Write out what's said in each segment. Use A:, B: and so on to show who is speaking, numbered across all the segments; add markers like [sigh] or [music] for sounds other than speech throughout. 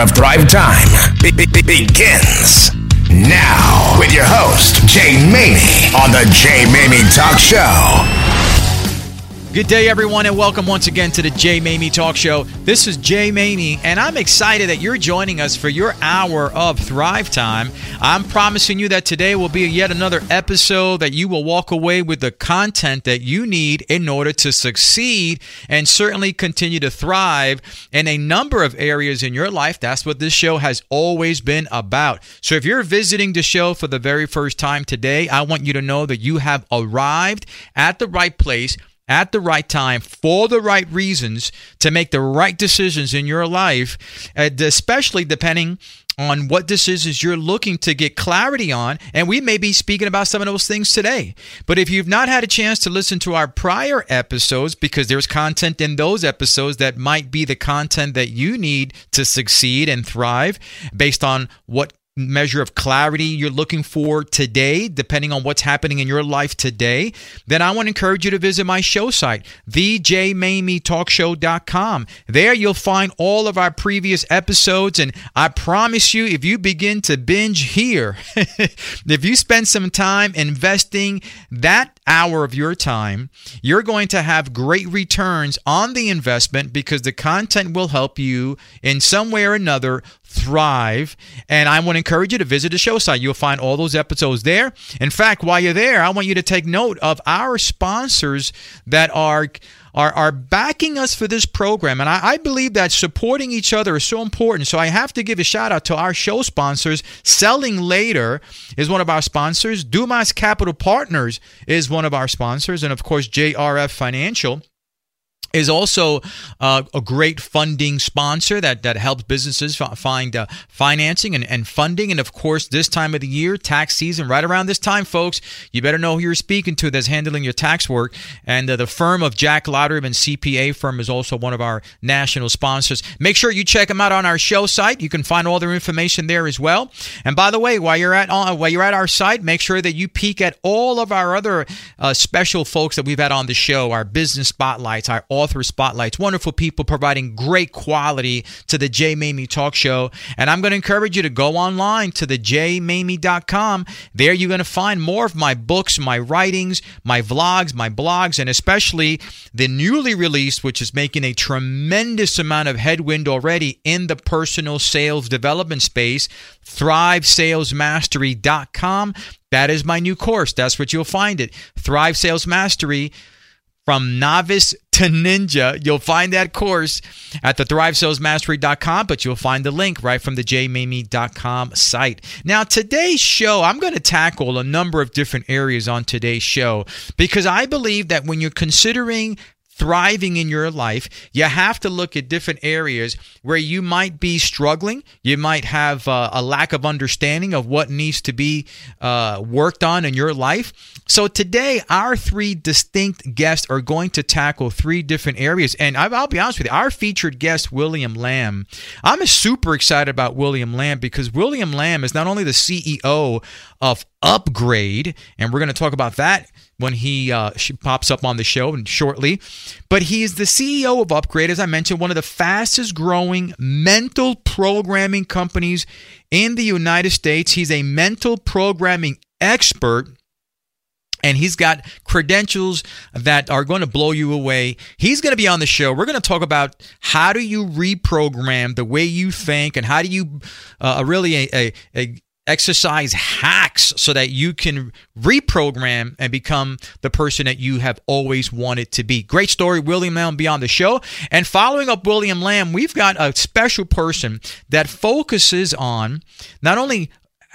A: of Thrive Time be- be- begins now with your host, Jay Maymi, on the Jay Mamie Talk Show.
B: Good day, everyone, and welcome once again to the Jay Maymi Talk Show. This is Jay Maymi, and I'm excited that you're joining us for your hour of Thrive Time. I'm promising you that today will be yet another episode that you will walk away with the content that you need in order to succeed and certainly continue to thrive in a number of areas in your life. That's what this show has always been about. So if you're visiting the show for the very first time today, I want you to know that you have arrived at the right place at the right time for the right reasons to make the right decisions in your life, uh, especially depending on what decisions you're looking to get clarity on. And we may be speaking about some of those things today. But if you've not had a chance to listen to our prior episodes, because there's content in those episodes that might be the content that you need to succeed and thrive based on what measure of clarity you're looking for today, depending on what's happening in your life today, then I want to encourage you to visit my show site, thejmamietalkshow.com. There you'll find all of our previous episodes, and I promise you, if you begin to binge here, [laughs] if you spend some time investing that hour of your time, you're going to have great returns on the investment because the content will help you in some way or another thrive. And I want to encourage you to visit the show site. You'll find all those episodes there. In fact, while you're there, I want you to take note of our sponsors that are are, are backing us for this program. And I, I, believe that supporting each other is so important. So I have to give a shout out to our show sponsors. Selling Later is one of our sponsors. Dumont Capital Partners is one of our sponsors. And of course, JRF Financial is also uh, a great funding sponsor that, that helps businesses find uh, financing and, and funding. And of course, this time of the year, tax season, right around this time, folks, you better know who you're speaking to that's handling your tax work. And uh, the firm of Jack Louderman CPA firm is also one of our national sponsors. Make sure you check them out on our show site. You can find all their information there as well. And by the way, while you're at uh, while you're at our site, make sure that you peek at all of our other uh, special folks that we've had on the show, our business spotlights, our author spotlights. Wonderful people providing great quality to the Jay Maymi Talk Show. And I'm going to encourage you to go online to the jmamie.com. There you're going to find more of my books, my writings, my vlogs, my blogs, and especially the newly released, which is making a tremendous amount of headwind already in the personal sales development space, thrivesalesmastery.com. That is my new course. That's what you'll find it. Thrive Sales Mastery from novice to ninja. You'll find that course at the thrivesalesmastery.com, but you'll find the link right from the jmamie.com site. Now, today's show, I'm going to tackle a number of different areas on today's show because I believe that when you're considering thriving in your life, you have to look at different areas where you might be struggling. You might have uh, a lack of understanding of what needs to be uh, worked on in your life. So, today, our three distinct guests are going to tackle three different areas. And I'll be honest with you, our featured guest, William Lam, I'm super excited about William Lam because William Lam is not only the CEO of UPGRD, and we're going to talk about that when he uh, pops up on the show shortly. But he is the CEO of UPGRD, as I mentioned, one of the fastest growing mental programming companies in the United States. He's a mental programming expert. And he's got credentials that are going to blow you away. He's going to be on the show. We're going to talk about how do you reprogram the way you think and how do you uh, really a, a, a exercise hacks so that you can reprogram and become the person that you have always wanted to be. Great story, William Lam, Beyond the show. And following up William Lam, we've got a special person that focuses on not only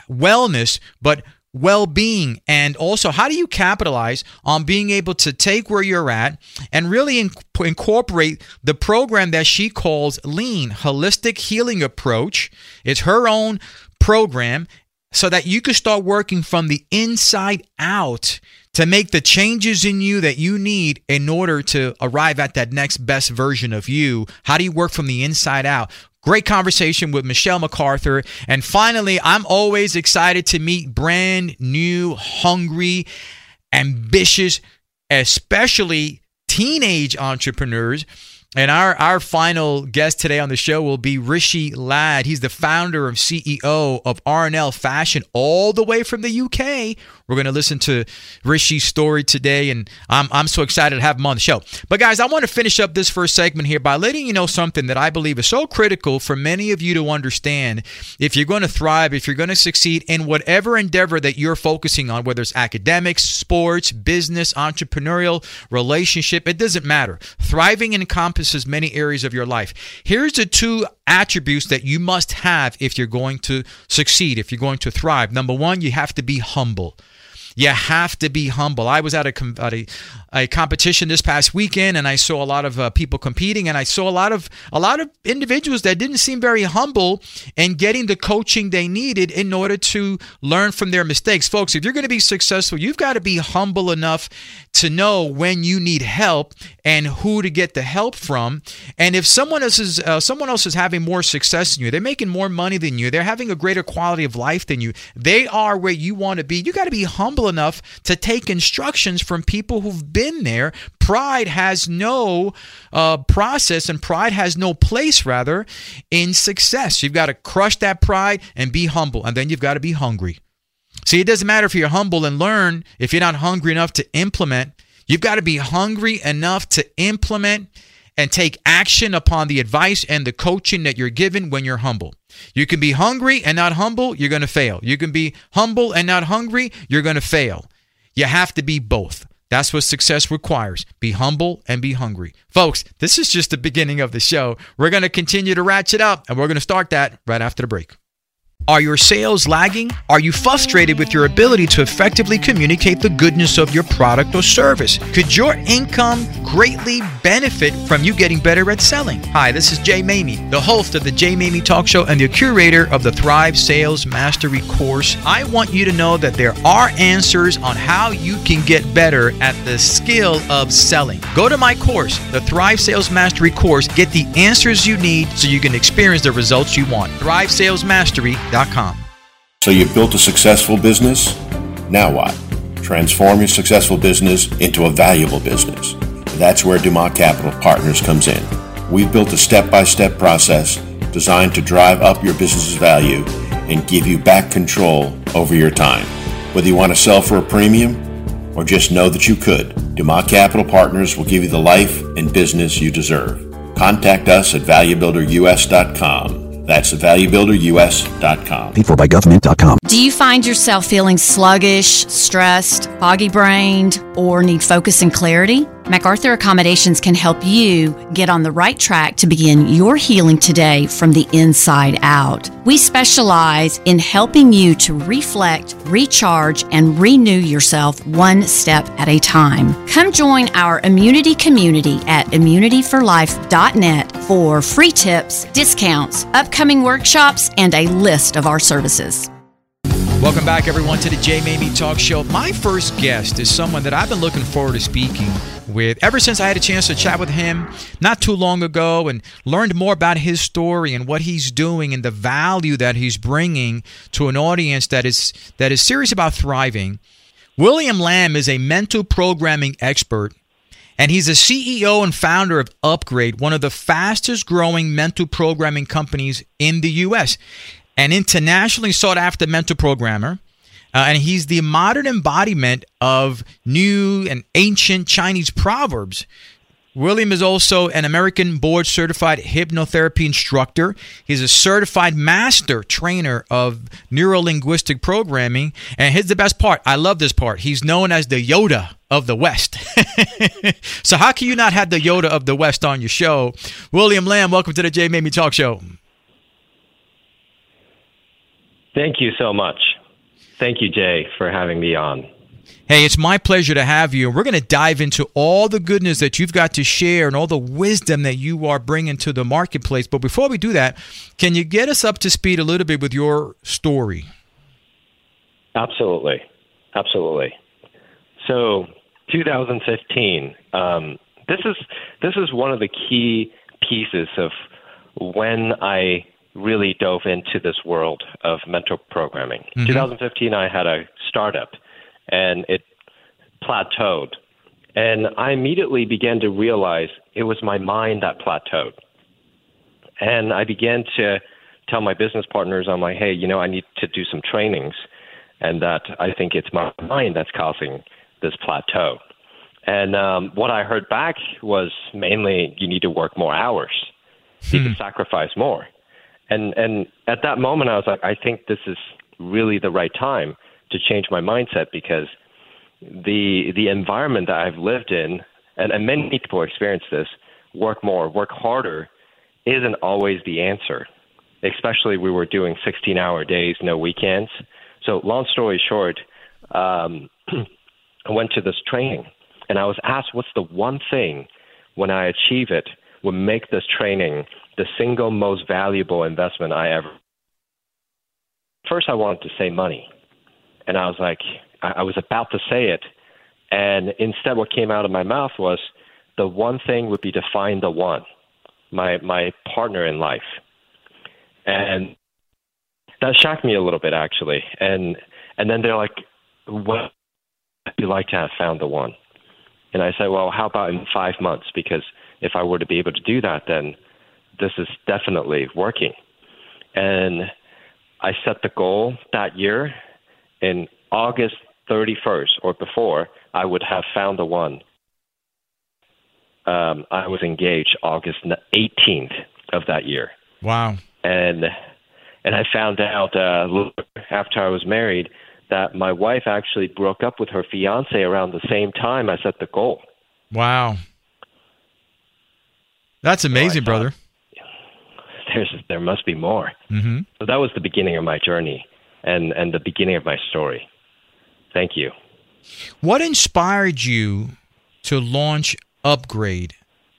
B: wellness, but well being, and also how do you capitalize on being able to take where you're at and really in- incorporate the program that she calls Lean Holistic Healing Approach. It's her own program so that you can start working from the inside out to make the changes in you that you need in order to arrive at that next best version of you. How do you work from the inside out? Great conversation with Michele MacArthur. And finally, I'm always excited to meet brand new, hungry, ambitious, especially teenage entrepreneurs And our, our final guest today on the show will be Rishi Lad. He's the founder and CEO of R&L Fashion, all the way from the UK. We're going to listen to Rishi's story today, and I'm, I'm so excited to have him on the show. But, guys, I want to finish up this first segment here by letting you know something that I believe is so critical for many of you to understand if you're going to thrive, if you're going to succeed in whatever endeavor that you're focusing on, whether it's academics, sports, business, entrepreneurial, relationship, it doesn't matter. Thriving encompasses many areas of your life. Here's the two attributes that you must have if you're going to succeed, if you're going to thrive. Number one, you have to be humble. You have to be humble. I was at a, at a, a competition this past weekend, and I saw a lot of uh, people competing, and I saw a lot of a lot of individuals that didn't seem very humble and getting the coaching they needed in order to learn from their mistakes. Folks, if you're going to be successful, you've got to be humble enough to know when you need help and who to get the help from. And if someone else is uh, someone else is having more success than you, they're making more money than you, they're having a greater quality of life than you, they are where you want to be. You got to be humble enough to take instructions from people who've been there. Pride has no uh, process and pride has no place, rather, in success. You've got to crush that pride and be humble. And then you've got to be hungry. See, it doesn't matter if you're humble and learn if you're not hungry enough to implement. You've got to be hungry enough to implement and take action upon the advice and the coaching that you're given when you're humble. You can be hungry and not humble, you're going to fail. You can be humble and not hungry, you're going to fail. You have to be both. That's what success requires. Be humble and be hungry. Folks, this is just the beginning of the show. We're going to continue to ratchet up, and we're going to start that right after the break. Are your sales lagging? Are you frustrated with your ability to effectively communicate the goodness of your product or service? Could your income greatly benefit from you getting better at selling? Hi, this is Jay Maymi, the host of the Jay Maymi Talk Show and the curator of the Thrive Sales Mastery course. I want you to know that there are answers on how you can get better at the skill of selling. Go to my course, the Thrive Sales Mastery course, get the answers you need so you can experience the results you want. Thrive Sales Mastery
C: so you've built a successful business? Now what? Transform your successful business into a valuable business. That's where Dumont Capital Partners comes in. We've built a step by step process designed to drive up your business's value and give you back control over your time. Whether you want to sell for a premium or just know that you could, Dumont Capital Partners will give you the life and business you deserve. Contact us at valuebuilderus.com that's valuebuilderus.com.
D: Paid for by government.com.
E: Do you find yourself feeling sluggish, stressed, foggy brained, or need focus and clarity? MacArthur Accommodations can help you get on the right track to begin your healing today from the inside out. We specialize in helping you to reflect, recharge, and renew yourself one step at a time. Come join our immunity community at immunityforlife.net for free tips, discounts, upcoming workshops, and a list of our services.
B: Welcome back, everyone, to the Jay Maymi Talk Show. My first guest is someone that I've been looking forward to speaking with ever since I had a chance to chat with him not too long ago and learned more about his story and what he's doing and the value that he's bringing to an audience that is that is serious about thriving. William Lam is a mental programming expert and he's a CEO and founder of UPGRD, one of the fastest growing mental programming companies in the US an internationally sought after mental programmer. Uh, and he's the modern embodiment of new and ancient Chinese proverbs. William is also an American board certified hypnotherapy instructor. He's a certified master trainer of neuro linguistic programming. And here's the best part I love this part. He's known as the Yoda of the West. [laughs] so, how can you not have the Yoda of the West on your show? William Lam, welcome to the Maymi Talk Show.
F: Thank you so much. Thank you, Jay, for having me on.
B: Hey, it's my pleasure to have you. We're going to dive into all the goodness that you've got to share and all the wisdom that you are bringing to the marketplace. But before we do that, can you get us up to speed a little bit with your story?
F: Absolutely. Absolutely. So, 2015. Um, this is this is one of the key pieces of when I really dove into this world of mental programming. Mm-hmm. 2015, I had a startup, and it plateaued. And I immediately began to realize it was my mind that plateaued. And I began to tell my business partners, I'm like, hey, you know, I need to do some trainings, and that I think it's my mind that's causing this plateau. And um, what I heard back was mainly you need to work more hours, you need to sacrifice more. And and at that moment, I was like, I think this is really the right time to change my mindset because the the environment that I've lived in, and, and many people experience this, work more, work harder, isn't always the answer. Especially we were doing 16 hour days, no weekends. So long story short, um, [clears throat] I went to this training and I was asked, what's the one thing when I achieve it would make this training the single most valuable investment I ever. First, I wanted to say money, and I was like, I was about to say it, and instead, what came out of my mouth was, the one thing would be to find the one, my my partner in life, and that shocked me a little bit actually, and and then they're like, what would you like to have found the one? And I said, well, how about in five months? Because if I were to be able to do that, then this is definitely working. And I set the goal that year in August 31st or before, I would have found the one. Um, I was engaged August 18th of that year.
B: Wow.
F: And and I found out uh, after I was married that my wife actually broke up with her fiance around the same time I set the goal.
B: Wow. That's amazing,
F: so
B: brother.
F: There's there must be more.
B: Mm-hmm.
F: So that was the beginning of my journey and and the beginning of my story. Thank you.
B: What inspired you to launch UPGRD?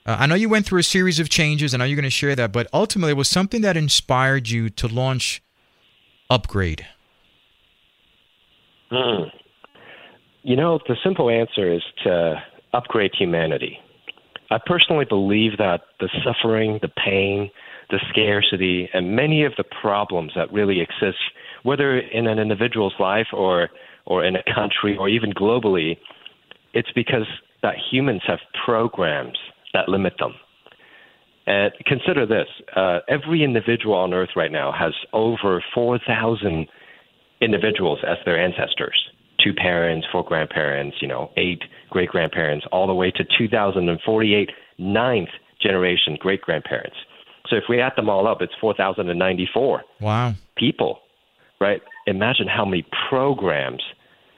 B: Uh, I know you went through a series of changes. I know you're going to share that, but ultimately, it was something that inspired you to launch UPGRD.
F: Mm. You know, the simple answer is to upgrade humanity. I personally believe that the suffering, the pain, the scarcity, and many of the problems that really exist, whether in an individual's life or, or in a country or even globally, it's because that humans have programs that limit them. And consider this uh, every individual on earth right now has over 4,000 individuals as their ancestors two parents, four grandparents, you know, eight great grandparents, all the way to 2048, ninth generation great grandparents. So if we add them all up, it's 4,094
B: Wow.
F: people, right? Imagine how many programs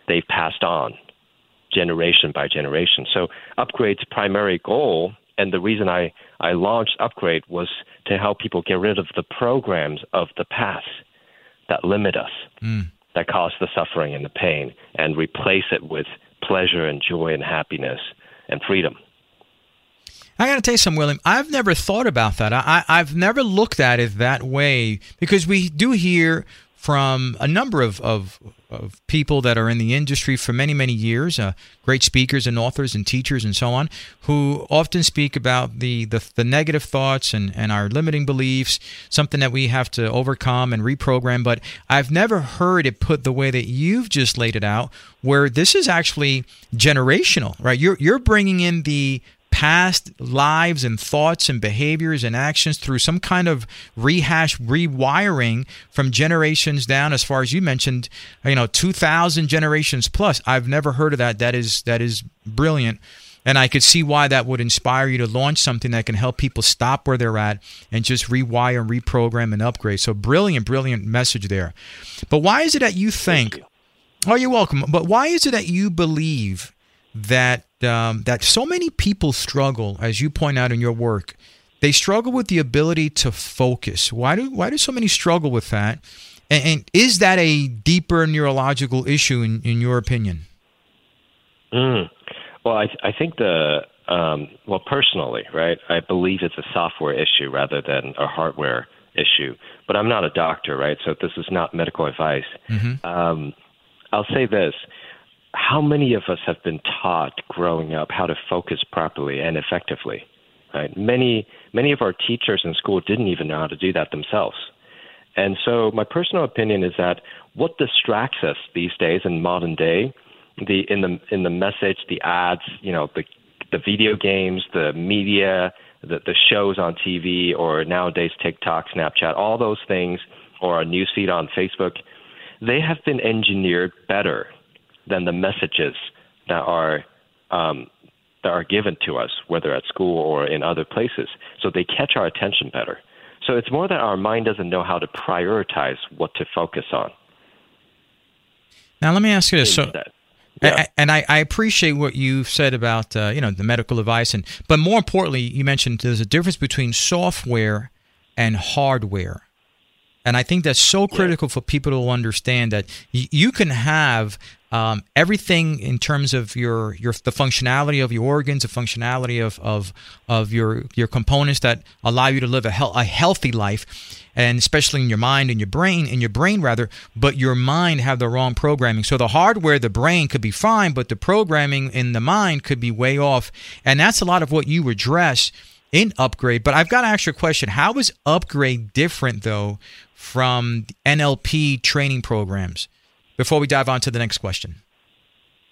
F: they've passed on generation by generation. So UPGRD's primary goal and the reason I, I launched Upgrade was to help people get rid of the programs of the past that limit us, mm. that cause the suffering and the pain, and replace it with pleasure and joy and happiness and freedom.
B: I got to tell you something, William. I've never thought about that. I, I've never looked at it that way because we do hear from a number of, of, of people that are in the industry for many, many years, uh, great speakers and authors and teachers and so on, who often speak about the, the, the negative thoughts and, and our limiting beliefs, something that we have to overcome and reprogram. But I've never heard it put the way that you've just laid it out, where this is actually generational, right? You're, you're bringing in the past lives and thoughts and behaviors and actions through some kind of rehash rewiring from generations down. As far as you mentioned you know 2000 generations plus i've never heard of that. That is that is brilliant. And i could see why that would inspire you to launch something that can help people stop where they're at and just rewire and reprogram and upgrade. So brilliant brilliant message there. But why is it that you think oh you're welcome. But why is it that you believe that um, that so many people struggle, as you point out in your work. They struggle with the ability to focus. Why do why do so many struggle with that? And, and is that a deeper neurological issue in, in your opinion?
F: Mm. Well, I, I think the um, well, personally, right? I believe it's a software issue rather than a hardware issue. But I'm not a doctor, right? So this is not medical advice. Um, I'll say this: How many of us have been taught growing up how to focus properly and effectively? Right? Many many of our teachers in school didn't even know how to do that themselves. And so, my personal opinion is that what distracts us these days in modern day the in the in the message, the ads, you know, the the video games, the media, the the shows on TV, or nowadays TikTok, Snapchat, all those things, or a newsfeed on Facebook, they have been engineered better than the messages that are um, that are given to us, whether at school or in other places. So they catch our attention better. So it's more that our mind doesn't know how to prioritize what to focus on.
B: Now, let me ask you this. So,
F: Yeah.
B: and I, I appreciate what you've said about uh, you know the medical advice, and but more importantly, you mentioned there's a difference between software and hardware. And I think that's so critical for people to understand that y- you can have um, everything in terms of your, your the functionality of your organs, the functionality of, of, of your your components that allow you to live a, a healthy life, and especially in your mind and your brain, in your brain rather, but your mind have the wrong programming. So the hardware, the brain could be fine, but the programming in the mind could be way off, and that's a lot of what you address in upgrade. But I've got to ask you a question: How is upgrade different though from NLP training programs? Before we dive on to the next question.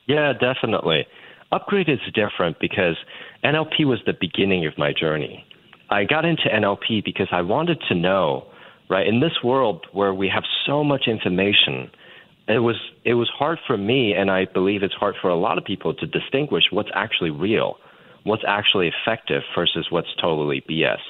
F: Yeah, definitely. Upgrade is different because NLP was the beginning of my journey. I got into NLP because I wanted to know, right, in this world where we have so much information, it was it was hard for me and I believe it's hard for a lot of people to distinguish what's actually real, what's actually effective versus what's totally BS.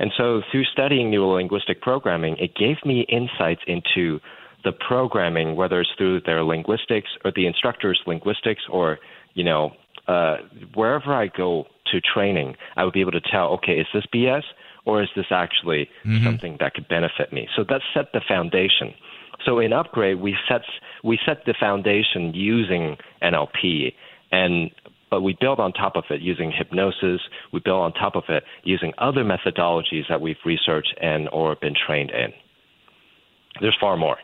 F: And so through studying neurolinguistic programming, it gave me insights into the programming, whether it's through their linguistics or the instructor's linguistics, or you know, uh, wherever I go to training, I would be able to tell, okay, is this BS or is this actually something that could benefit me? So that set the foundation. So in upgrade, we set we set the foundation using NLP, and but we build on top of it using hypnosis. We build on top of it using other methodologies that we've researched and or been trained in. There's far more.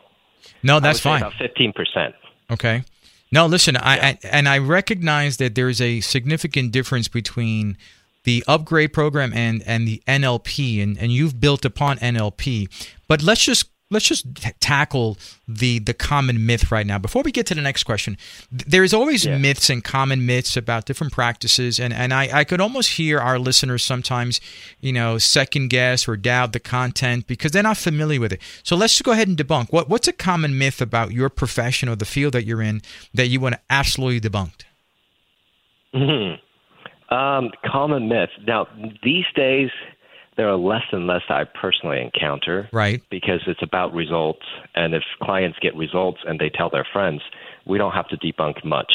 B: No, that's
F: I would say
B: fine.
F: About fifteen percent.
B: Okay. No, listen, I, I and I recognize that there's a significant difference between the upgrade program and and the NLP, and and you've built upon NLP. But let's just let's just t- tackle the the common myth right now. Before we get to the next question there's always
F: Yeah.
B: myths and common myths about different practices and and I, I could almost hear our listeners sometimes you know second guess or doubt the content because they're not familiar with it. So let's just go ahead and debunk. What what's a common myth about your profession or the field that you're in that you want to absolutely debunk?
F: Um, common myth. Now, these days, there are less and less I personally encounter.
B: Right.
F: Because it's about results. And if clients get results and they tell their friends, we don't have to debunk much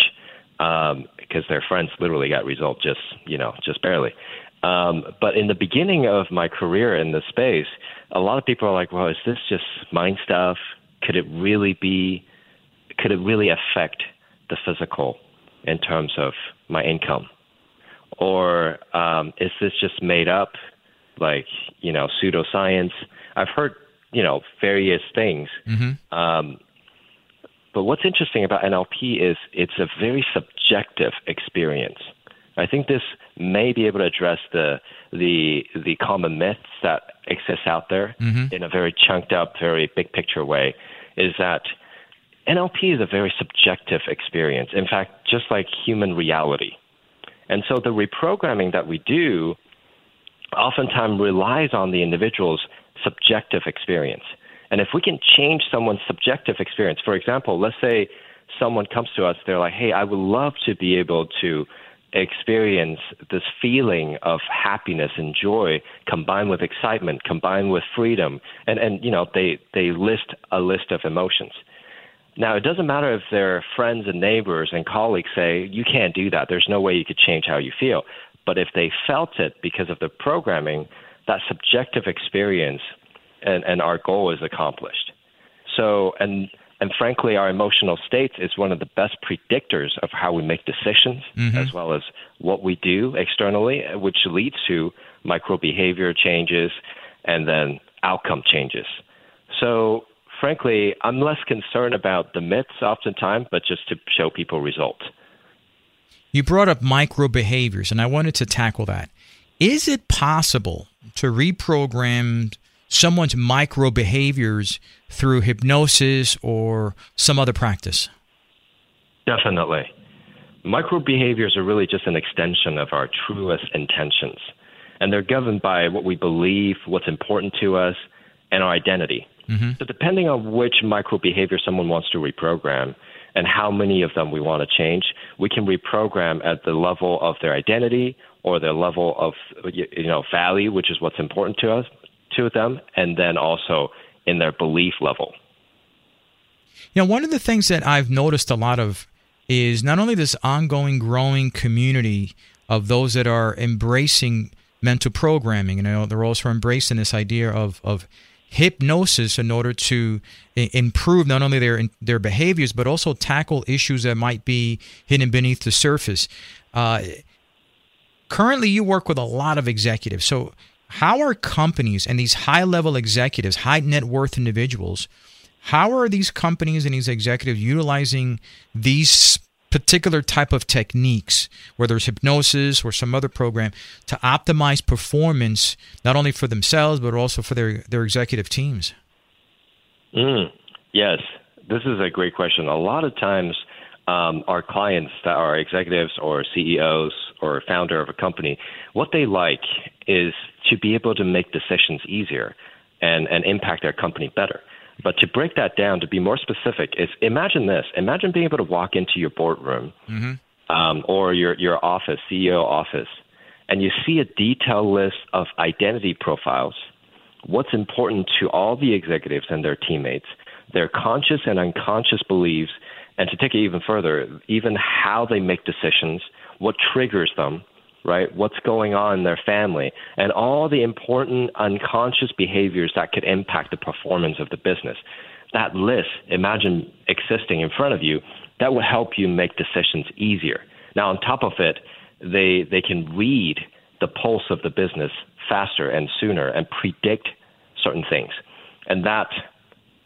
F: um, because their friends literally got results just, you know, just barely. Um, but in the beginning of my career in this space, a lot of people are like, well, is this just mind stuff? Could it really be, could it really affect the physical in terms of my income? or um, is this just made up, like you know, pseudoscience? I've heard you know various things. Um, but what's interesting about NLP is it's a very subjective experience. I think this may be able to address the the the common myths that exist out there in a very chunked up, very big picture way. Is that NLP is a very subjective experience. In fact, just like human reality. And so the reprogramming that we do oftentimes relies on the individual's subjective experience. And if we can change someone's subjective experience, for example, let's say someone comes to us, they're like, hey, I would love to be able to experience this feeling of happiness and joy combined with excitement, combined with freedom. And, and you know, they, they list a list of emotions. Now, it doesn't matter if their friends and neighbors and colleagues say, you can't do that. There's no way you could change how you feel. But if they felt it because of the programming, that subjective experience and, and our goal is accomplished. So, and, and frankly, our emotional states is one of the best predictors of how we make decisions, mm-hmm. as well as what we do externally, which leads to micro behavior changes and then outcome changes. So, frankly, I'm less concerned about the myths oftentimes, but just to show people results.
B: You brought up micro behaviors, and I wanted to tackle that. Is it possible to reprogram someone's micro behaviors through hypnosis or some other practice?
F: Definitely. micro behaviors are really just an extension of our truest intentions. And they're governed by what we believe, what's important to us, and our identity. Mm-hmm. So, depending on which micro behavior someone wants to reprogram and how many of them we want to change, we can reprogram at the level of their identity or their level of you know value, which is what's important to us to them, and then also in their belief level.
B: You know, one of the things that I've noticed a lot of is not only this ongoing growing community of those that are embracing mental programming, you know, they're also embracing this idea of, of hypnosis in order to improve not only their their behaviors but also tackle issues that might be hidden beneath the surface. Uh, currently, you work with a lot of executives. So, how are companies and these high level executives, high net worth individuals, how are these companies and these executives utilizing these particular type of techniques, whether it's hypnosis or some other program, to optimize performance not only for themselves but also for their their executive teams?
F: Mm, yes, this is a great question. A lot of times, um, our clients that are executives or CEOs or founder of a company, what they like is to be able to make decisions easier and, and impact their company better. But to break that down, to be more specific, is imagine this: imagine being able to walk into your boardroom mm-hmm. um, or your your office, CEO office, and you see a detailed list of identity profiles. What's important to all the executives and their teammates, their conscious and unconscious beliefs, and to take it even further, even how they make decisions, what triggers them, right? What's going on in their family, and all the important unconscious behaviors that could impact the performance of the business. That list, imagine existing in front of you, that would help you make decisions easier. Now, on top of it, they, they can read the pulse of the business faster and sooner and predict certain things. And that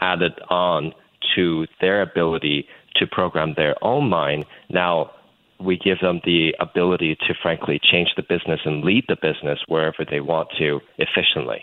F: added on to their ability to program their own mind now we give them the ability to frankly change the business and lead the business wherever they want to efficiently.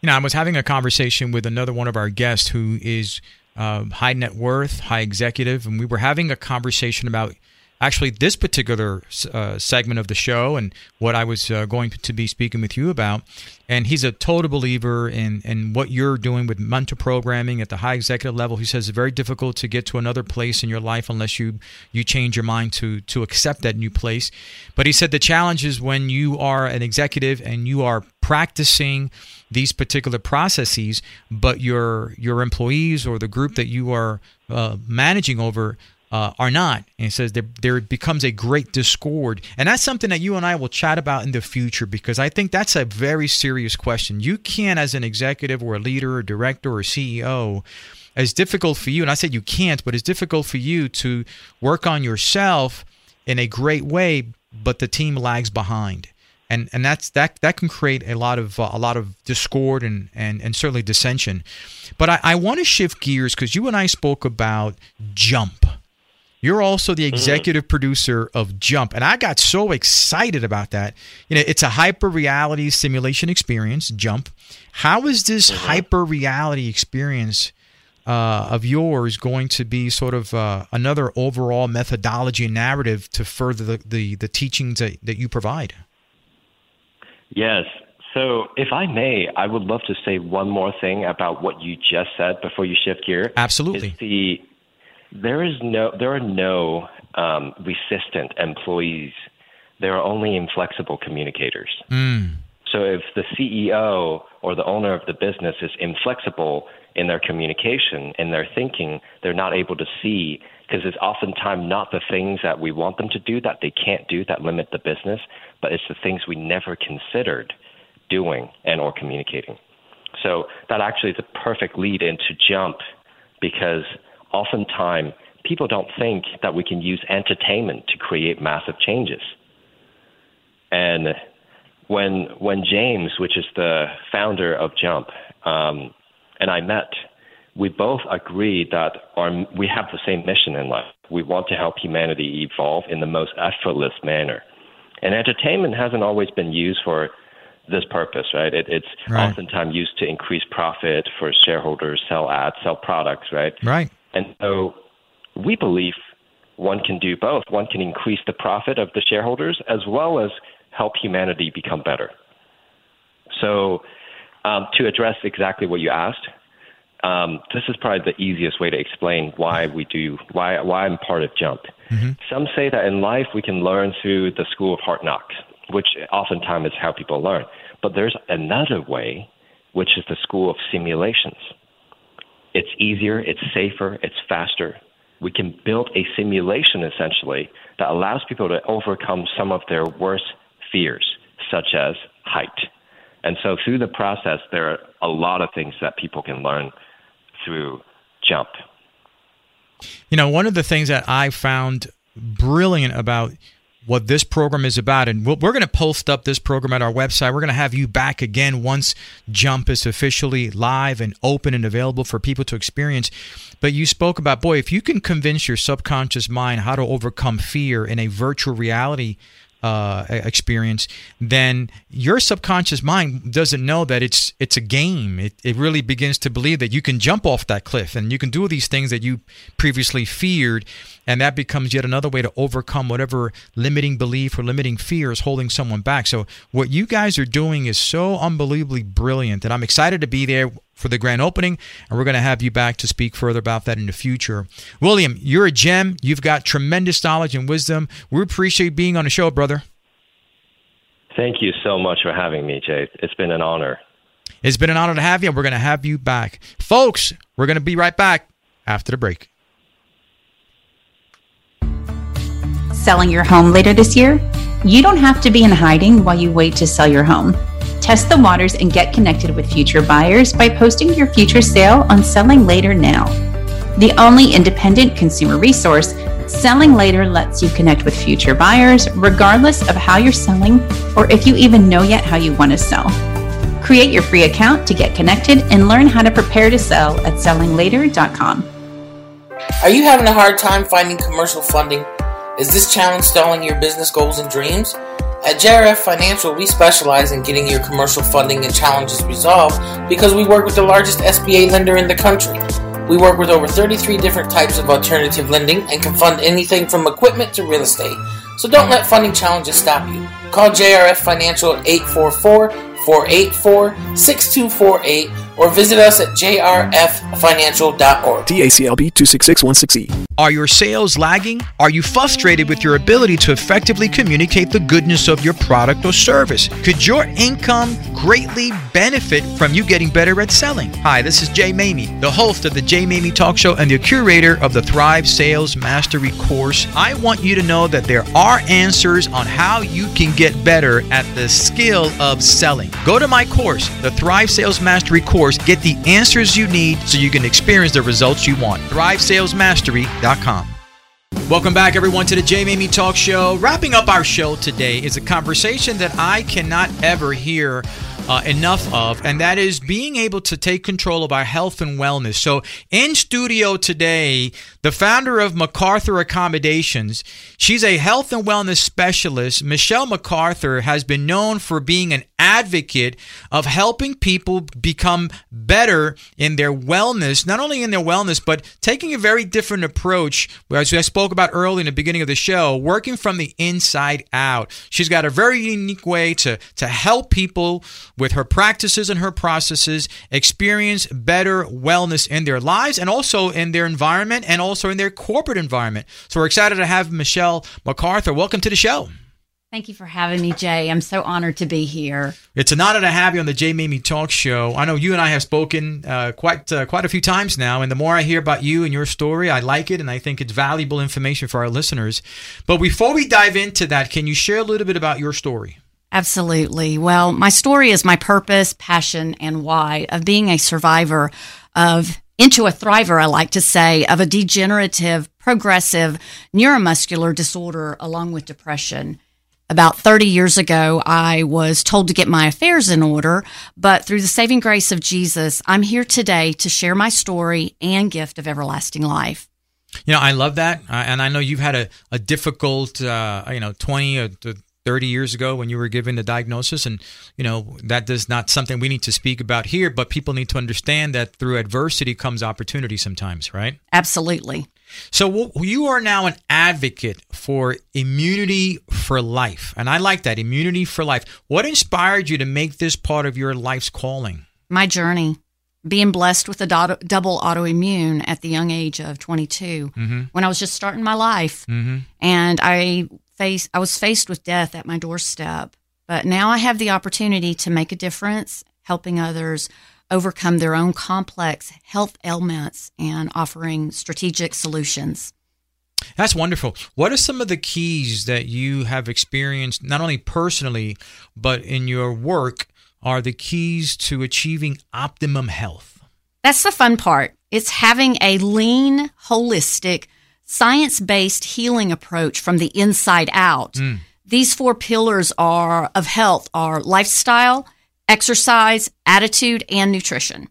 B: You know, I was having a conversation with another one of our guests who is uh, high net worth, high executive, and we were having a conversation about actually this particular uh, segment of the show and what I was uh, going to be speaking with you about. And he's a total believer in, in what you're doing with mental programming at the high executive level. He says it's very difficult to get to another place in your life unless you you change your mind to to accept that new place. But he said the challenge is when you are an executive and you are practicing these particular processes, but your your employees or the group that you are uh, managing over uh, are not. And it says there, there becomes a great discord. And that's something that you and I will chat about in the future because I think that's a very serious question. You can, as an executive or a leader or director or CEO, it's difficult for you, and I said you can't, but it's difficult for you to work on yourself in a great way, but the team lags behind. And, and that's that that can create a lot of uh, a lot of discord and, and, and certainly dissension, but I, I want to shift gears because you and I spoke about jump, you're also the mm-hmm. executive mm-hmm. producer of Jump, and I got so excited about that. You know, it's a hyper reality simulation experience. Jump. How is this mm-hmm. hyper reality experience uh, of yours going to be sort of uh, another overall methodology and narrative to further the, the, the teachings that, that you provide?
F: Yes. So, if I may, I would love to say one more thing about what you just said before you shift gear.
B: Absolutely.
F: the there is no, there are no um, resistant employees. There are only inflexible communicators.
B: Mm.
F: So if the CEO or the owner of the business is inflexible in their communication, in their thinking, they're not able to see because it's oftentimes not the things that we want them to do that they can't do that limit the business, but it's the things we never considered doing and or communicating. So that actually is a perfect lead into jump because oftentimes people don't think that we can use entertainment to create massive changes. And when when James, which is the founder of Jump, um, and I met, we both agreed that our, we have the same mission in life. We want to help humanity evolve in the most effortless manner. And entertainment hasn't always been used for this purpose, right? It, it's right. oftentimes used to increase profit for shareholders, sell ads, sell products, right?
B: Right.
F: And so we believe one can do both. One can increase the profit of the shareholders as well as help humanity become better. So, um, to address exactly what you asked, um, this is probably the easiest way to explain why we do why why I'm part of Jump. Mm-hmm. Some say that in life we can learn through the school of hard knocks, which oftentimes is how people learn. But there's another way, which is the school of simulations. It's easier, it's safer, it's faster. We can build a simulation essentially that allows people to overcome some of their worst fears, such as height. And so through the process, there are a lot of things that people can learn through Jump.
B: You know, one of the things that I found brilliant about what this program is about. And we're going to post up this program at our website. We're going to have you back again once Jump is officially live and open and available for people to experience. But you spoke about, boy, if you can convince your subconscious mind how to overcome fear in a virtual reality uh, experience, then your subconscious mind doesn't know that it's it's a game. It, it really begins to believe that you can jump off that cliff and you can do these things that you previously feared, and that becomes yet another way to overcome whatever limiting belief or limiting fear is holding someone back. So what you guys are doing is so unbelievably brilliant, and I'm excited to be there for the grand opening, and we're going to have you back to speak further about that in the future. William, you're a gem. You've got tremendous knowledge and wisdom. We appreciate being on the show, brother.
F: Thank you so much for having me, Jay. It's been an honor.
B: It's been an honor to have you, and we're going to have you back. Folks, we're going to be right back after the break.
D: Selling your home later this year? You don't have to be in hiding while you wait to sell your home. Test the waters and get connected with future buyers by posting your future sale on Selling Later Now. The only independent consumer resource, Selling Later lets you connect with future buyers regardless of how you're selling or if you even know yet how you want to sell. Create your free account to get connected and learn how to prepare to sell at sellinglater.com.
G: Are you having a hard time finding commercial funding? Is this challenge stalling your business goals and dreams? At JRF Financial, we specialize in getting your commercial funding and challenges resolved because we work with the largest SBA lender in the country. We work with over 33 different types of alternative lending and can fund anything from equipment to real estate. So don't let funding challenges stop you. Call JRF Financial at 844 484 6248 or visit us at jrffinancial.org.
H: DACLB 26616E.
B: Are your sales lagging? Are you frustrated with your ability to effectively communicate the goodness of your product or service? Could your income greatly benefit from you getting better at selling? Hi, this is Jay Maymi, the host of the Jay Maymi Talk Show and the curator of the Thrive Sales Mastery course. I want you to know that there are answers on how you can get better at the skill of selling. Go to my course, the Thrive Sales Mastery course get the answers you need so you can experience the results you want. Welcome back, everyone, to the Jay Maymi Talk Show. Wrapping up our show today is a conversation that I cannot ever hear uh, enough of, and that is being able to take control of our health and wellness. So, in studio today, the founder of MacArthur Accommodations, she's a health and wellness specialist. Michele MacArthur has been known for being an advocate of helping people become better in their wellness, not only in their wellness, but taking a very different approach, as I spoke about early in the beginning of the show, working from the inside out. She's got a very unique way to, to help people with her practices and her processes experience better wellness in their lives and also in their environment and also in their corporate environment. So we're excited to have Michele MacArthur. Welcome to the show.
E: Thank you for having me, Jay. I'm so honored to be here.
B: It's an honor to have you on the Jay Maymi Talk Show. I know you and I have spoken uh, quite uh, quite a few times now, and the more I hear about you and your story, I like it, and I think it's valuable information for our listeners. But before we dive into that, can you share a little bit about your story?
E: Absolutely. Well, my story is my purpose, passion, and why of being a survivor of into a thriver, I like to say, of a degenerative, progressive neuromuscular disorder along with depression. About 30 years ago, I was told to get my affairs in order, but through the saving grace of Jesus, I'm here today to share my story and gift of everlasting life.
B: You know, I love that. Uh, and I know you've had a, a difficult, uh, you know, 20 or 30 years ago when you were given the diagnosis and you know that is not something we need to speak about here but people need to understand that through adversity comes opportunity sometimes right?
E: Absolutely.
B: so you are now an advocate for immunity for life and i like that immunity for life. What inspired you to make this part of your life's calling?
E: My journey, being blessed with a double autoimmune at the young age of 22, mm-hmm. when I was just starting my life, mm-hmm. and I face I was faced with death at my doorstep. But now I have the opportunity to make a difference, helping others overcome their own complex health ailments and offering strategic solutions.
B: That's wonderful. What are some of the keys that you have experienced, not only personally, but in your work, are the keys to achieving optimum health?
E: That's the fun part. It's having a lean, holistic, science based healing approach from the inside out. These four pillars are of health are lifestyle, exercise, attitude, and nutrition.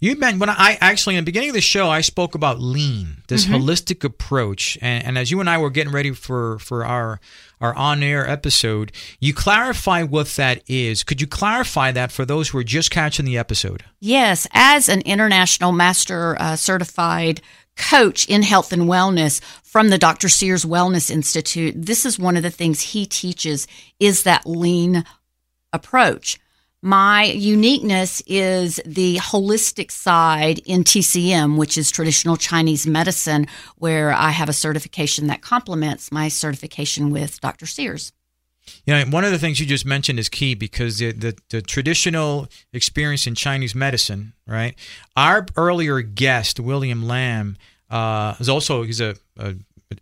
B: You meant when I actually in the beginning of the show I spoke about lean, this
E: Mm-hmm.
B: holistic approach, and, and as you and I were getting ready for for our our on air episode, you clarify what that is. Could you clarify that for those who are just catching the episode?
E: Yes, as an international master uh, certified coach in health and wellness from the Dr. Sears Wellness Institute, this is one of the things he teaches is that lean approach. My uniqueness is the holistic side in TCM, which is traditional Chinese medicine, where I have a certification that complements my certification with Dr. Sears.
B: You know, one of the things you just mentioned is key because the, the, the traditional experience in Chinese medicine, right? Our earlier guest, William Lam, uh, is also he's a, a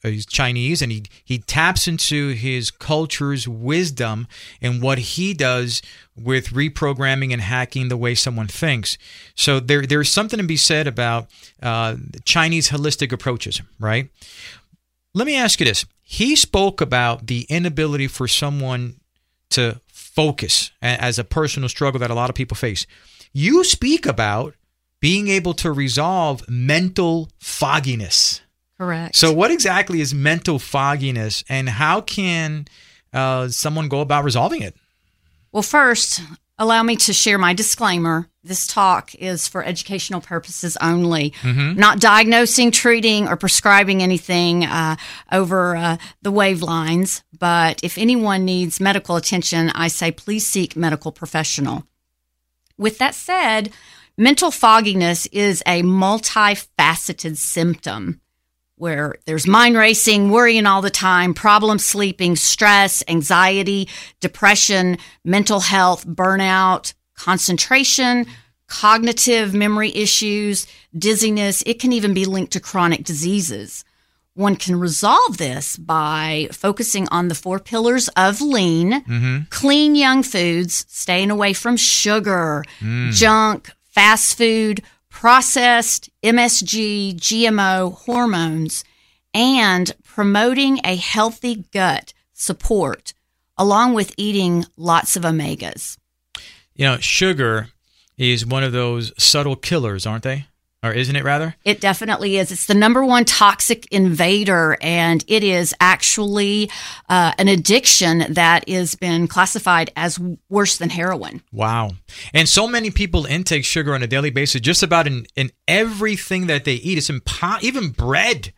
B: he's Chinese and he he taps into his culture's wisdom and what he does with reprogramming and hacking the way someone thinks. So there there's something to be said about uh, Chinese holistic approaches, right? Let me ask you this. He spoke about the inability for someone to focus as a personal struggle that a lot of people face. You speak about being able to resolve mental fogginess.
E: Correct.
B: So, what exactly is mental fogginess and how can uh, someone go about resolving it?
E: Well, first, allow me to share my disclaimer. This talk is for educational purposes only, not diagnosing, treating, or prescribing anything uh, over uh, the wavelines. But if anyone needs medical attention, I say please seek medical professional. With that said, mental fogginess is a multifaceted symptom where there's mind racing, worrying all the time, problem sleeping, stress, anxiety, depression, mental health, burnout, concentration, cognitive memory issues, dizziness. It can even be linked to chronic diseases. One can resolve this by focusing on the four pillars of lean, mm-hmm. clean young foods, staying away from sugar, mm. junk, fast food, processed, MSG, GMO, hormones, and promoting a healthy gut support, along with eating lots of omegas.
B: You know, sugar is one of those subtle killers, aren't they? Or isn't it rather?
E: It definitely is. It's the number one toxic invader, and it is actually uh, an addiction that has been classified as worse than heroin.
B: Wow. And so many people intake sugar on a daily basis, just about in, in everything that they eat. It's impo- even bread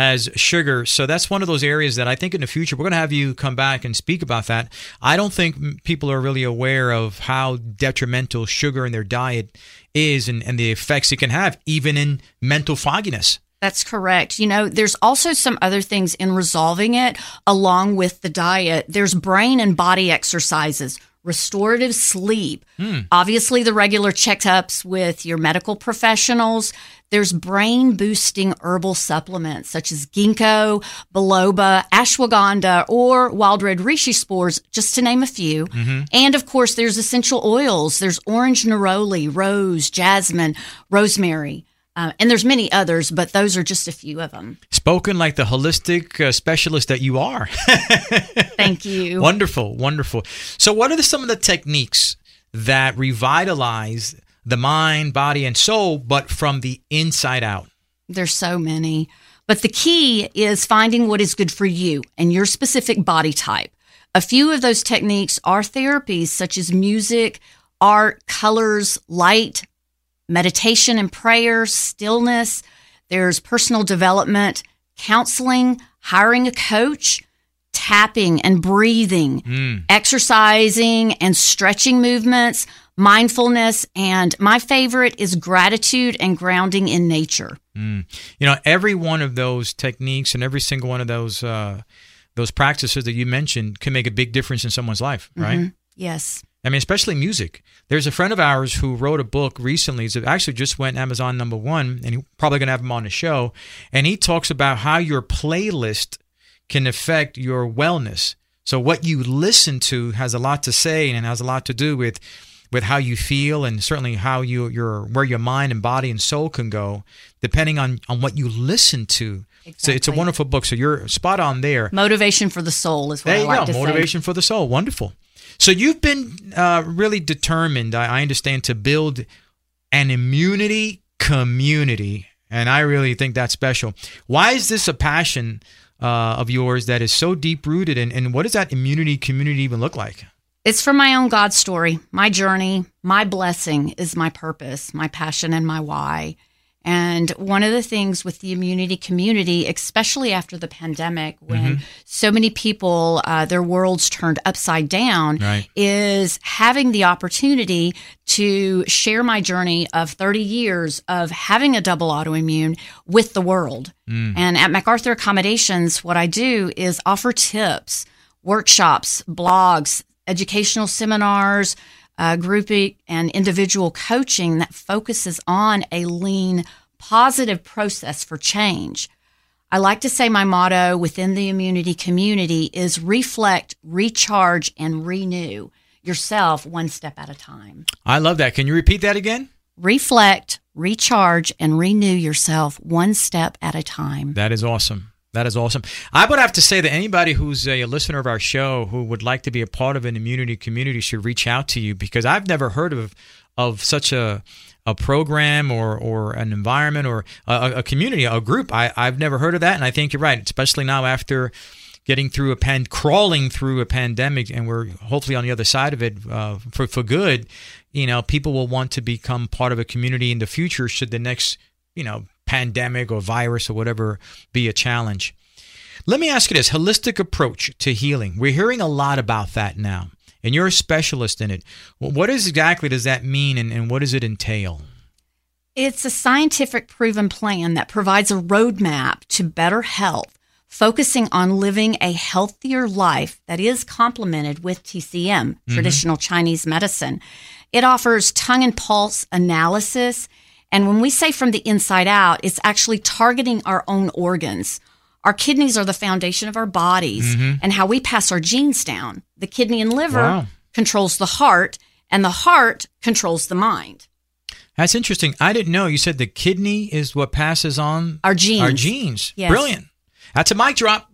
B: has sugar. So that's one of those areas that I think in the future we're going to have you come back and speak about that. I don't think people are really aware of how detrimental sugar in their diet is and, and the effects it can have, even in mental fogginess.
E: That's correct. You know, there's also some other things in resolving it along with the diet. There's brain and body exercises, restorative sleep, hmm. obviously the regular checkups with your medical professionals. There's brain boosting herbal supplements such as ginkgo, biloba, ashwagandha, or wild red reishi spores, just to name a few. And of course, there's essential oils. There's orange neroli, rose, jasmine, rosemary. Uh, and there's many others, but those are just a few of them.
B: Spoken like the holistic uh, specialist that you are. [laughs]
E: Thank you.
B: Wonderful, wonderful. So, what are the, some of the techniques that revitalize the mind, body, and soul, but from the inside out?
E: There's so many. But the key is finding what is good for you and your specific body type. A few of those techniques are therapies such as music, art, colors, light, meditation and prayer, stillness. There's personal development, counseling, hiring a coach, tapping and breathing, hmm. exercising and stretching movements, mindfulness, and my favorite is gratitude and grounding in nature.
B: You know, every one of those techniques and every single one of those uh, those practices that you mentioned can make a big difference in someone's life, right?
E: Yes.
B: I mean, especially music. There's a friend of ours who wrote a book recently. It actually just went Amazon number one, and he's probably going to have him on the show. And he talks about how your playlist can affect your wellness. So what you listen to has a lot to say and has a lot to do with with how you feel and certainly how you your where your mind and body and soul can go depending on on what you listen to. exactly. So it's a wonderful book. So you're spot on there.
E: Motivation for the soul is what
B: There
E: I
B: you
E: like
B: go.
E: to say.
B: Motivation for the soul. Wonderful. So you've been uh, really determined, I I understand, to build an immunity community, and I really think that's special. Why is this a passion uh, of yours that is so deep rooted, and, and what does that immunity community even look like?
E: It's from my own God story, my journey, my blessing is my purpose, my passion, and my why. And one of the things with the immunity community, especially after the pandemic, when so many people, uh, their worlds turned upside down,
B: Right.
E: is having the opportunity to share my journey of 30 years of having a double autoimmune with the world. And at MacArthur Accommodations, what I do is offer tips, workshops, blogs, educational seminars, uh, group and individual coaching that focuses on a lean, positive process for change. I like to say my motto within the immunity community is reflect, recharge, and renew yourself one step at a time.
B: I love that. Can you repeat that again?
E: Reflect, recharge, and renew yourself one step at a time.
B: That is awesome. That is awesome. I would have to say that anybody who's a listener of our show who would like to be a part of an immunity community should reach out to you because I've never heard of of such a a program or or an environment or a, a community, a group. I I've never heard of that, and I think you're right, especially now after getting through a pan crawling through a pandemic and we're hopefully on the other side of it uh, for for good you know people will want to become part of a community in the future should the next you know pandemic or virus or whatever be a challenge let me ask you this holistic approach to healing we're hearing a lot about that now and you're a specialist in it what is exactly does that mean and, and what does it entail
E: It's a scientific proven plan that provides a roadmap to better health, focusing on living a healthier life that is complemented with TCM, mm-hmm. traditional Chinese medicine. It offers tongue and pulse analysis. And when we say from the inside out, it's actually targeting our own organs. Our kidneys are the foundation of our bodies mm-hmm. and how we pass our genes down. The kidney and liver
B: Wow.
E: controls the heart, and the heart controls the mind.
B: That's interesting. I didn't know. You said the kidney is what passes on
E: Our genes.
B: Our genes.
E: Yes.
B: Brilliant. That's a mic drop.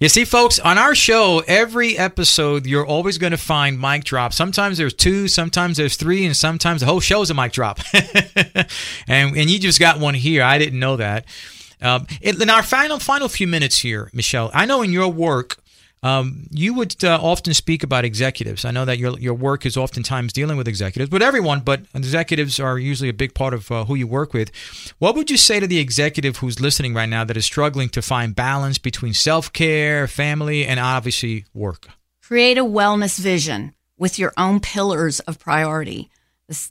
B: You see, folks, on our show, every episode, you're always going to find mic drops. Sometimes there's two, sometimes there's three, and sometimes the whole show's a mic drop. [laughs] and and you just got one here. I didn't know that. Um, in our final final few minutes here, Michele, I know in your work, um, you would uh, often speak about executives. I know that your your work is oftentimes dealing with executives, but everyone, but executives are usually a big part of uh, who you work with. What would you say to the executive who's listening right now that is struggling to find balance between self care, family, and obviously work?
E: Create a wellness vision with your own pillars of priority.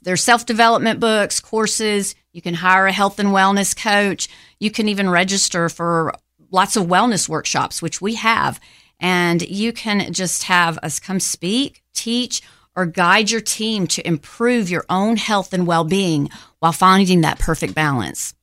E: There's self development books, courses. You can hire a health and wellness coach. You can even register for lots of wellness workshops, which we have. And you can just have us come speak, teach, or guide your team to improve your own health and well being while finding that perfect balance.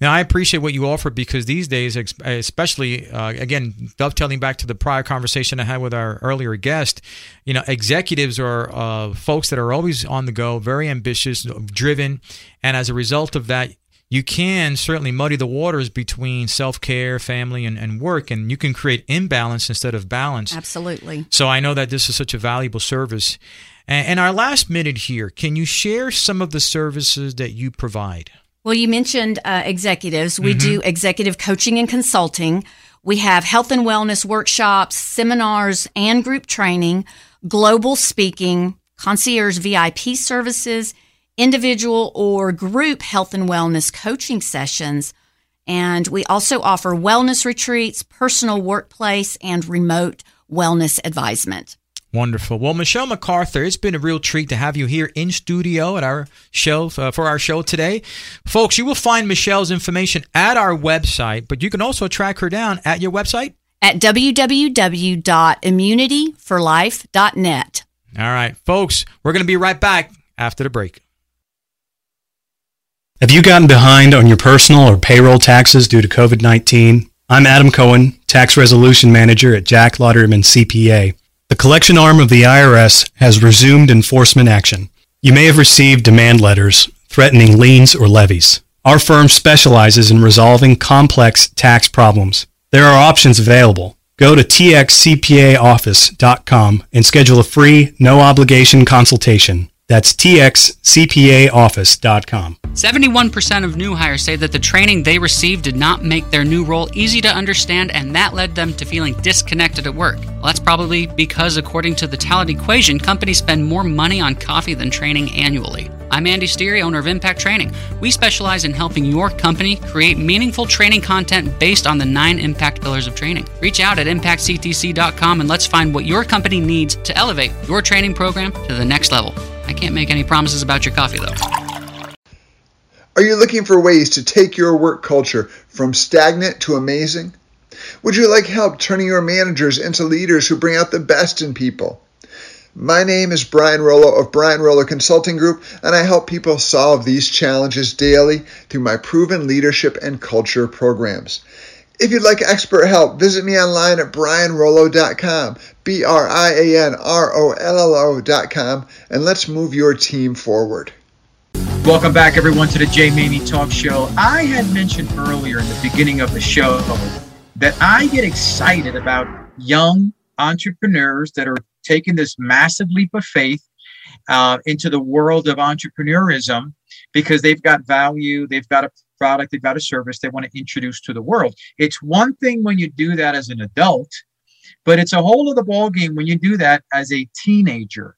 B: Now, I appreciate what you offer because these days, especially uh, again, dovetailing back to the prior conversation I had with our earlier guest, you know, executives are uh, folks that are always on the go, very ambitious, driven, and as a result of that, you can certainly muddy the waters between self care, family, and, and work, and you can create imbalance instead of balance.
E: Absolutely.
B: So I know that this is such a valuable service. And, and our last minute here, can you share some of the services that you provide?
E: Well, you mentioned uh, executives. We do executive coaching and consulting. We have health and wellness workshops, seminars, and group training, global speaking, concierge VIP services, individual or group health and wellness coaching sessions. And we also offer wellness retreats, personal workplace, and remote wellness advisement.
I: Wonderful. Well, Michele MacArthur, it's been a real treat to have you here in studio at our show uh, for our show today. Folks, you will find Michele's information at our website, but you can also track her down at your website
E: at www.immunityforlife.net.
I: All right, folks, we're going to be right back after the break.
J: Have you gotten behind on your personal or payroll taxes due to COVID 19? I'm Adam Cohen, Tax Resolution Manager at Jack Lauderman CPA. The collection arm of the IRS has resumed enforcement action. You may have received demand letters threatening liens or levies. Our firm specializes in resolving complex tax problems. There are options available. Go to txcpaoffice.com and schedule a free, no obligation consultation. That's txcpaoffice.com.
K: 71% of new hires say that the training they received did not make their new role easy to understand, and that led them to feeling disconnected at work. Well, that's probably because, according to the talent equation, companies spend more money on coffee than training annually. I'm Andy Steary, owner of Impact Training. We specialize in helping your company create meaningful training content based on the nine impact pillars of training. Reach out at impactctc.com and let's find what your company needs to elevate your training program to the next level. I can't make any promises about your coffee, though.
L: Are you looking for ways to take your work culture from stagnant to amazing? Would you like help turning your managers into leaders who bring out the best in people? My name is Brian Rollo of Brian Rollo Consulting Group, and I help people solve these challenges daily through my proven leadership and culture programs. If you'd like expert help, visit me online at brianrollo.com, B R I A N R O L L O.com, and let's move your team forward.
B: Welcome back, everyone, to the Jay Maymi Talk Show. I had mentioned earlier in the beginning of the show that I get excited about young entrepreneurs that are taking this massive leap of faith uh, into the world of entrepreneurism because they've got value, they've got a product, they've got a service they want to introduce to the world. It's one thing when you do that as an adult, but it's a whole other ballgame when you do that as a teenager.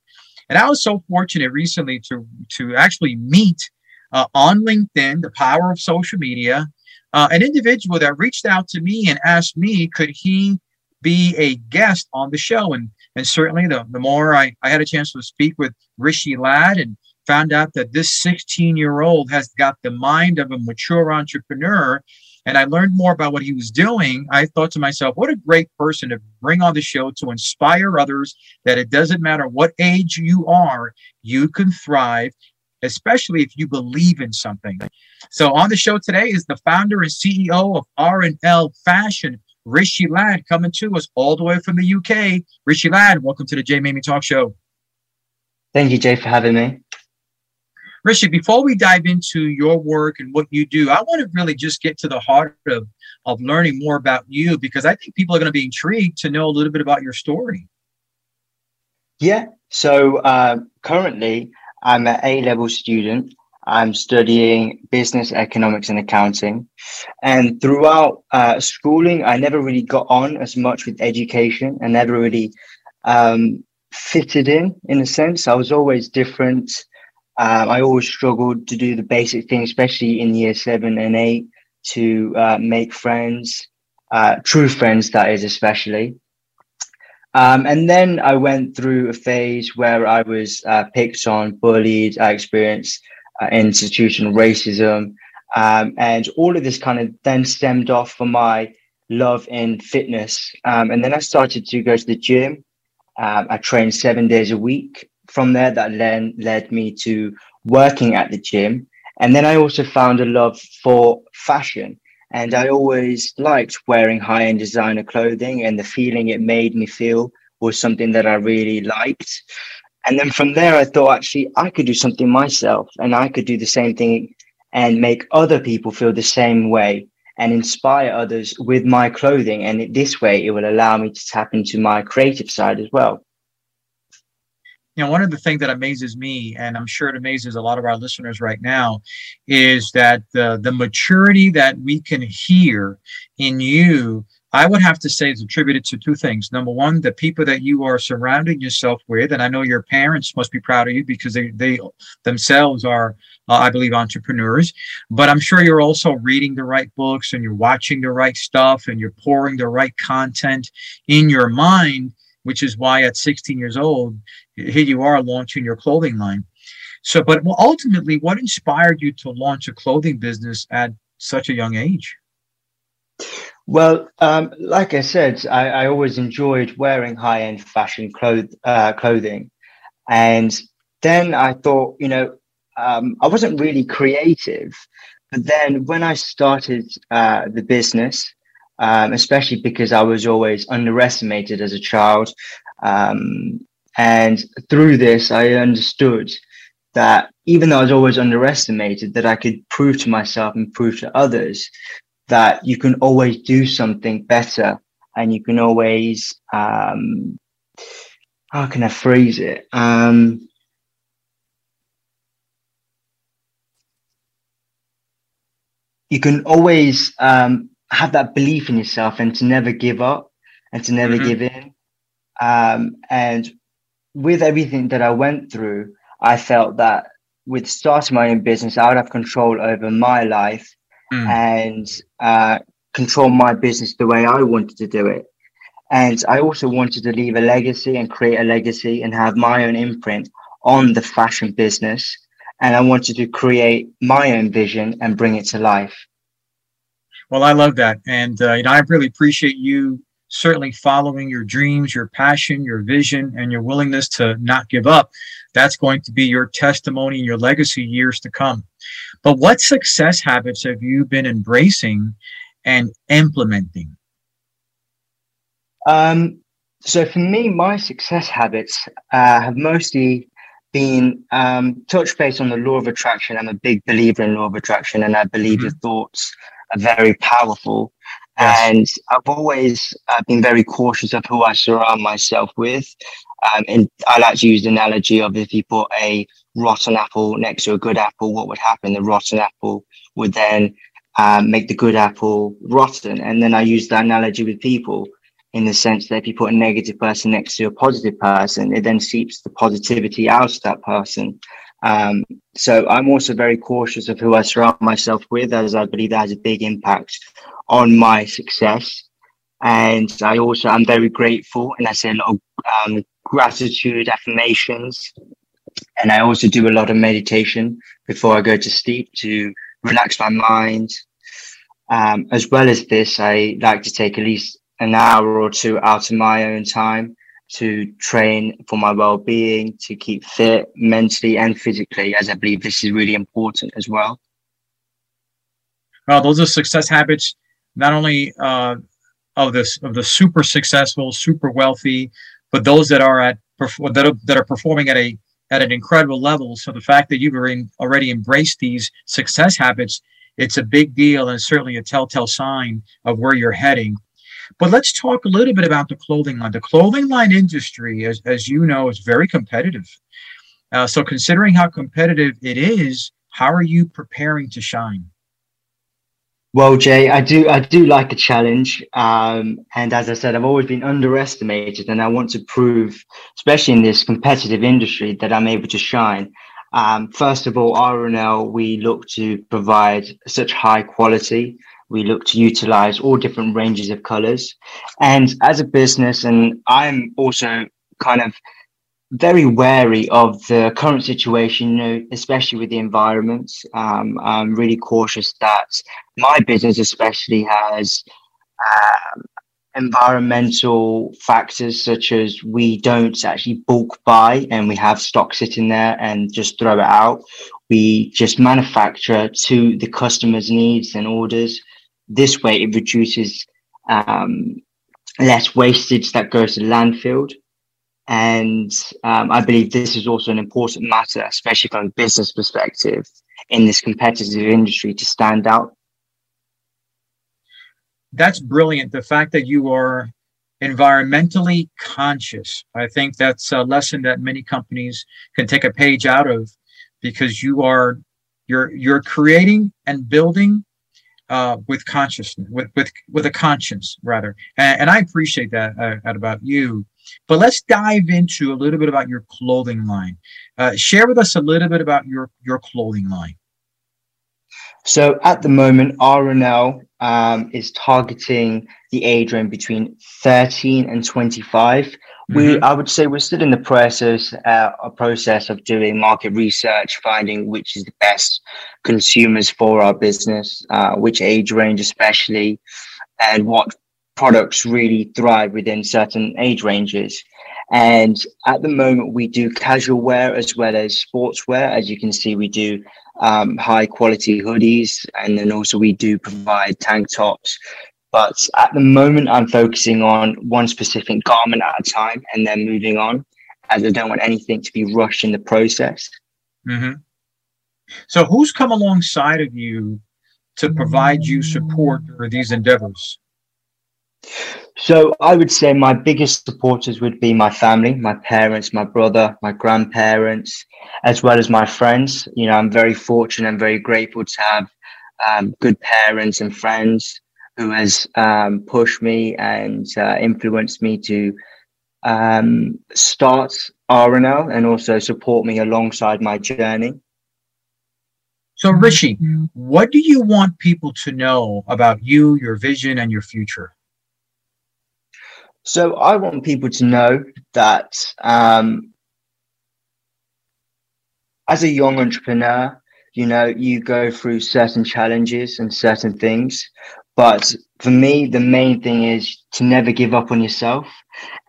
B: And I was so fortunate recently to to actually meet uh, on LinkedIn, the power of social media, uh, an individual that reached out to me and asked me, could he be a guest on the show? And and certainly the, the more I, I had a chance to speak with Rishi Lad and found out that this 16 year old has got the mind of a mature entrepreneur and I learned more about what he was doing, I thought to myself, what a great person to bring on the show to inspire others that it doesn't matter what age you are, you can thrive, especially if you believe in something. So on the show today is the founder and CEO of R&L Fashion, Rishi Lad, coming to us all the way from the UK. Rishi Lad, welcome to the Jay Maymi Talk Show.
M: Thank you, Jay, for having me.
B: Rishi, before we dive into your work and what you do, I want to really just get to the heart of, of learning more about you because I think people are going to be intrigued to know a little bit about your story.
M: Yeah. So uh, currently, I'm an A level student. I'm studying business, economics, and accounting. And throughout uh, schooling, I never really got on as much with education and never really um, fitted in, in a sense. I was always different. Um, I always struggled to do the basic things, especially in year seven and eight, to uh, make friends, uh, true friends, that is, especially. Um, and then I went through a phase where I was uh, picked on, bullied. I experienced uh, institutional racism. Um, and all of this kind of then stemmed off for my love in fitness. Um, and then I started to go to the gym. Um, I trained seven days a week from there that then led me to working at the gym. And then I also found a love for fashion. And I always liked wearing high end designer clothing, and the feeling it made me feel was something that I really liked. And then from there, I thought actually I could do something myself and I could do the same thing and make other people feel the same way and inspire others with my clothing. And this way, it will allow me to tap into my creative side as well
B: you know, one of the things that amazes me, and I'm sure it amazes a lot of our listeners right now, is that the the maturity that we can hear in you I would have to say it's attributed to two things. Number one, the people that you are surrounding yourself with, and I know your parents must be proud of you because they they themselves are, uh, I believe, entrepreneurs. But I'm sure you're also reading the right books and you're watching the right stuff and you're pouring the right content in your mind, which is why at 16 years old, here you are launching your clothing line. So, but ultimately, what inspired you to launch a clothing business at such a young age?
M: Well, um, like I said, I, I, always enjoyed wearing high-end fashion cloth, uh, clothing, and then I thought, you know, um, I wasn't really creative. But then when I started uh, the business, um, especially because I was always underestimated as a child, um, and through this, I understood that even though I was always underestimated, that I could prove to myself and prove to others that you can always do something better and you can always um, how can I phrase it? Um, you can always um, have that belief in yourself and to never give up and to never mm-hmm. give in. Um, and with everything that I went through, I felt that with starting my own business, I would have control over my life mm. and uh, control my business the way I wanted to do it. And I also wanted to leave a legacy and create a legacy and have my own imprint on the fashion business. And I wanted to create my own vision and bring it to life.
B: Well, I love that. And uh, you know, I really appreciate you certainly following your dreams, your passion, your vision, and your willingness to not give up. That's going to be your testimony and your legacy years to come. But what success habits have you been embracing and implementing?
M: Um, so for me, my success habits uh, have mostly been um, touch base on the law of attraction. I'm a big believer in law of attraction, and I believe mm-hmm. your thoughts are very powerful. Yes. And I've always uh, been very cautious of who I surround myself with. Um, and I like to use the analogy of if you put a rotten apple next to a good apple, what would happen? The rotten apple would then um, make the good apple rotten. And then I use the analogy with people in the sense that if you put a negative person next to a positive person, it then seeps the positivity out of that person. Um, so I'm also very cautious of who I surround myself with, as I believe that has a big impact on my success. And I also I'm very grateful, and I say a lot of um, gratitude affirmations, and I also do a lot of meditation before I go to sleep to relax my mind. Um, as well as this, I like to take at least an hour or two out of my own time to train for my well-being, to keep fit mentally and physically, as I believe this is really important as well.
B: Well, those are success habits, not only uh, of this of the super successful, super wealthy, but those that are at that are, that are performing at a at an incredible level. So the fact that you've already embraced these success habits, it's a big deal and certainly a telltale sign of where you're heading. But let's talk a little bit about the clothing line. The clothing line industry, as, as you know, is very competitive. Uh, so considering how competitive it is, how are you preparing to shine?
M: Well, Jay, I do I do like a challenge, um, and as I said, I've always been underestimated, and I want to prove, especially in this competitive industry, that I'm able to shine. Um, first of all, R&L, we look to provide such high quality. We look to utilize all different ranges of colors, and as a business, and I'm also kind of very wary of the current situation, you know, especially with the environment. Um, I'm really cautious that my business, especially, has um, environmental factors such as we don't actually bulk buy and we have stock sitting there and just throw it out. We just manufacture to the customer's needs and orders. This way, it reduces um, less wastage that goes to landfill and um, I believe this is also an important matter, especially from a business perspective in this competitive industry to stand out.
B: That's brilliant. The fact that you are environmentally conscious. I think that's a lesson that many companies can take a page out of because you are you're you're creating and building uh, with consciousness, with with with a conscience rather, and, and I appreciate that, uh, about you. But let's dive into a little bit about your clothing line. Uh, share with us a little bit about your your clothing line.
M: So at the moment, R&L um, is targeting the age range between 13 and 25. Mm-hmm. We, I would say, we're still in the process, uh, a process of doing market research, finding which is the best consumers for our business, uh, which age range especially, and what products really thrive within certain age ranges. And at the moment, we do casual wear as well as sportswear. As you can see, we do um, high quality hoodies, and then also we do provide tank tops. But at the moment, I'm focusing on one specific garment at a time and then moving on, as I don't want anything to be rushed in the process.
B: Mm-hmm. So, who's come alongside of you to provide you support for these endeavors?
M: So I would say my biggest supporters would be my family, my parents, my brother, my grandparents, as well as my friends. You know, I'm very fortunate and very grateful to have um, good parents and friends who has um, pushed me and uh, influenced me to um, start R&L and also support me alongside my journey.
B: So, Rishi, what do you want people to know about you, your vision, and your future?
M: So I want people to know that um, as a young entrepreneur, you know, you go through certain challenges and certain things. But for me, the main thing is to never give up on yourself.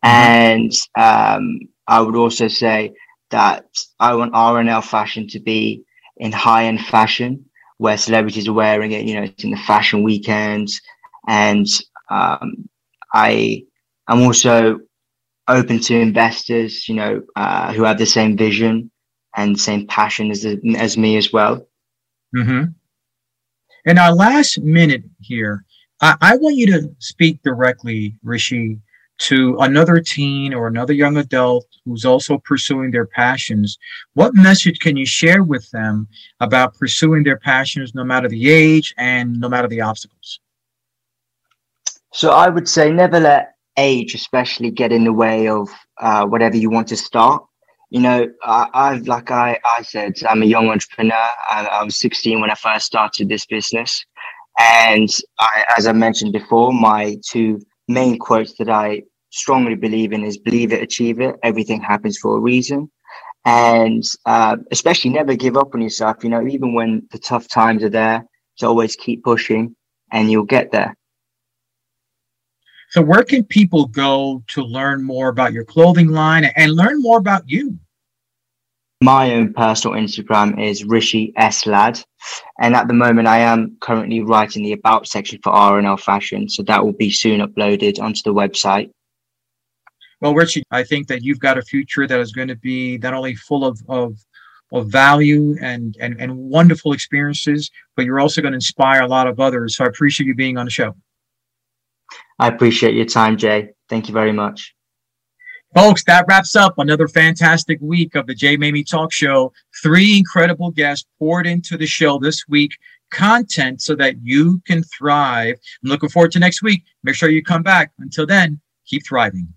M: And um, I would also say that I want R&L fashion to be in high end fashion where celebrities are wearing it. You know, it's in the fashion weekends. And um, I I'm also open to investors, you know, uh, who have the same vision and same passion as as me as well.
B: Mm-hmm. In our last minute here, I, I want you to speak directly, Rishi, to another teen or another young adult who's also pursuing their passions. What message can you share with them about pursuing their passions, no matter the age and no matter the obstacles?
M: So I would say never let age especially get in the way of uh, whatever you want to start. You know I, I like I, I said i'm a young entrepreneur. I, I was 16 when i first started this business. And I, as i mentioned before my two main quotes that i strongly believe in is believe it achieve it. Everything happens for a reason. And uh, especially never give up on yourself. You know even when the tough times are there to always keep pushing and you'll get there
B: so, where can people go to learn more about your clothing line and learn more about you?
M: My own personal Instagram is Rishi S Lad, and at the moment I am currently writing the about section for R&L Fashion, so that will be soon uploaded onto the website.
B: Well, Richie, I think that you've got a future that is going to be not only full of, of of value and, and and wonderful experiences, but you're also going to inspire a lot of others. So I appreciate you being on the show.
M: I appreciate your time, Jay. Thank you very much.
B: Folks, that wraps up another fantastic week of the Jay Maymi Talk Show. Three incredible guests poured into the show this week, content so that you can thrive. I'm looking forward to next week. Make sure you come back. Until then, keep thriving.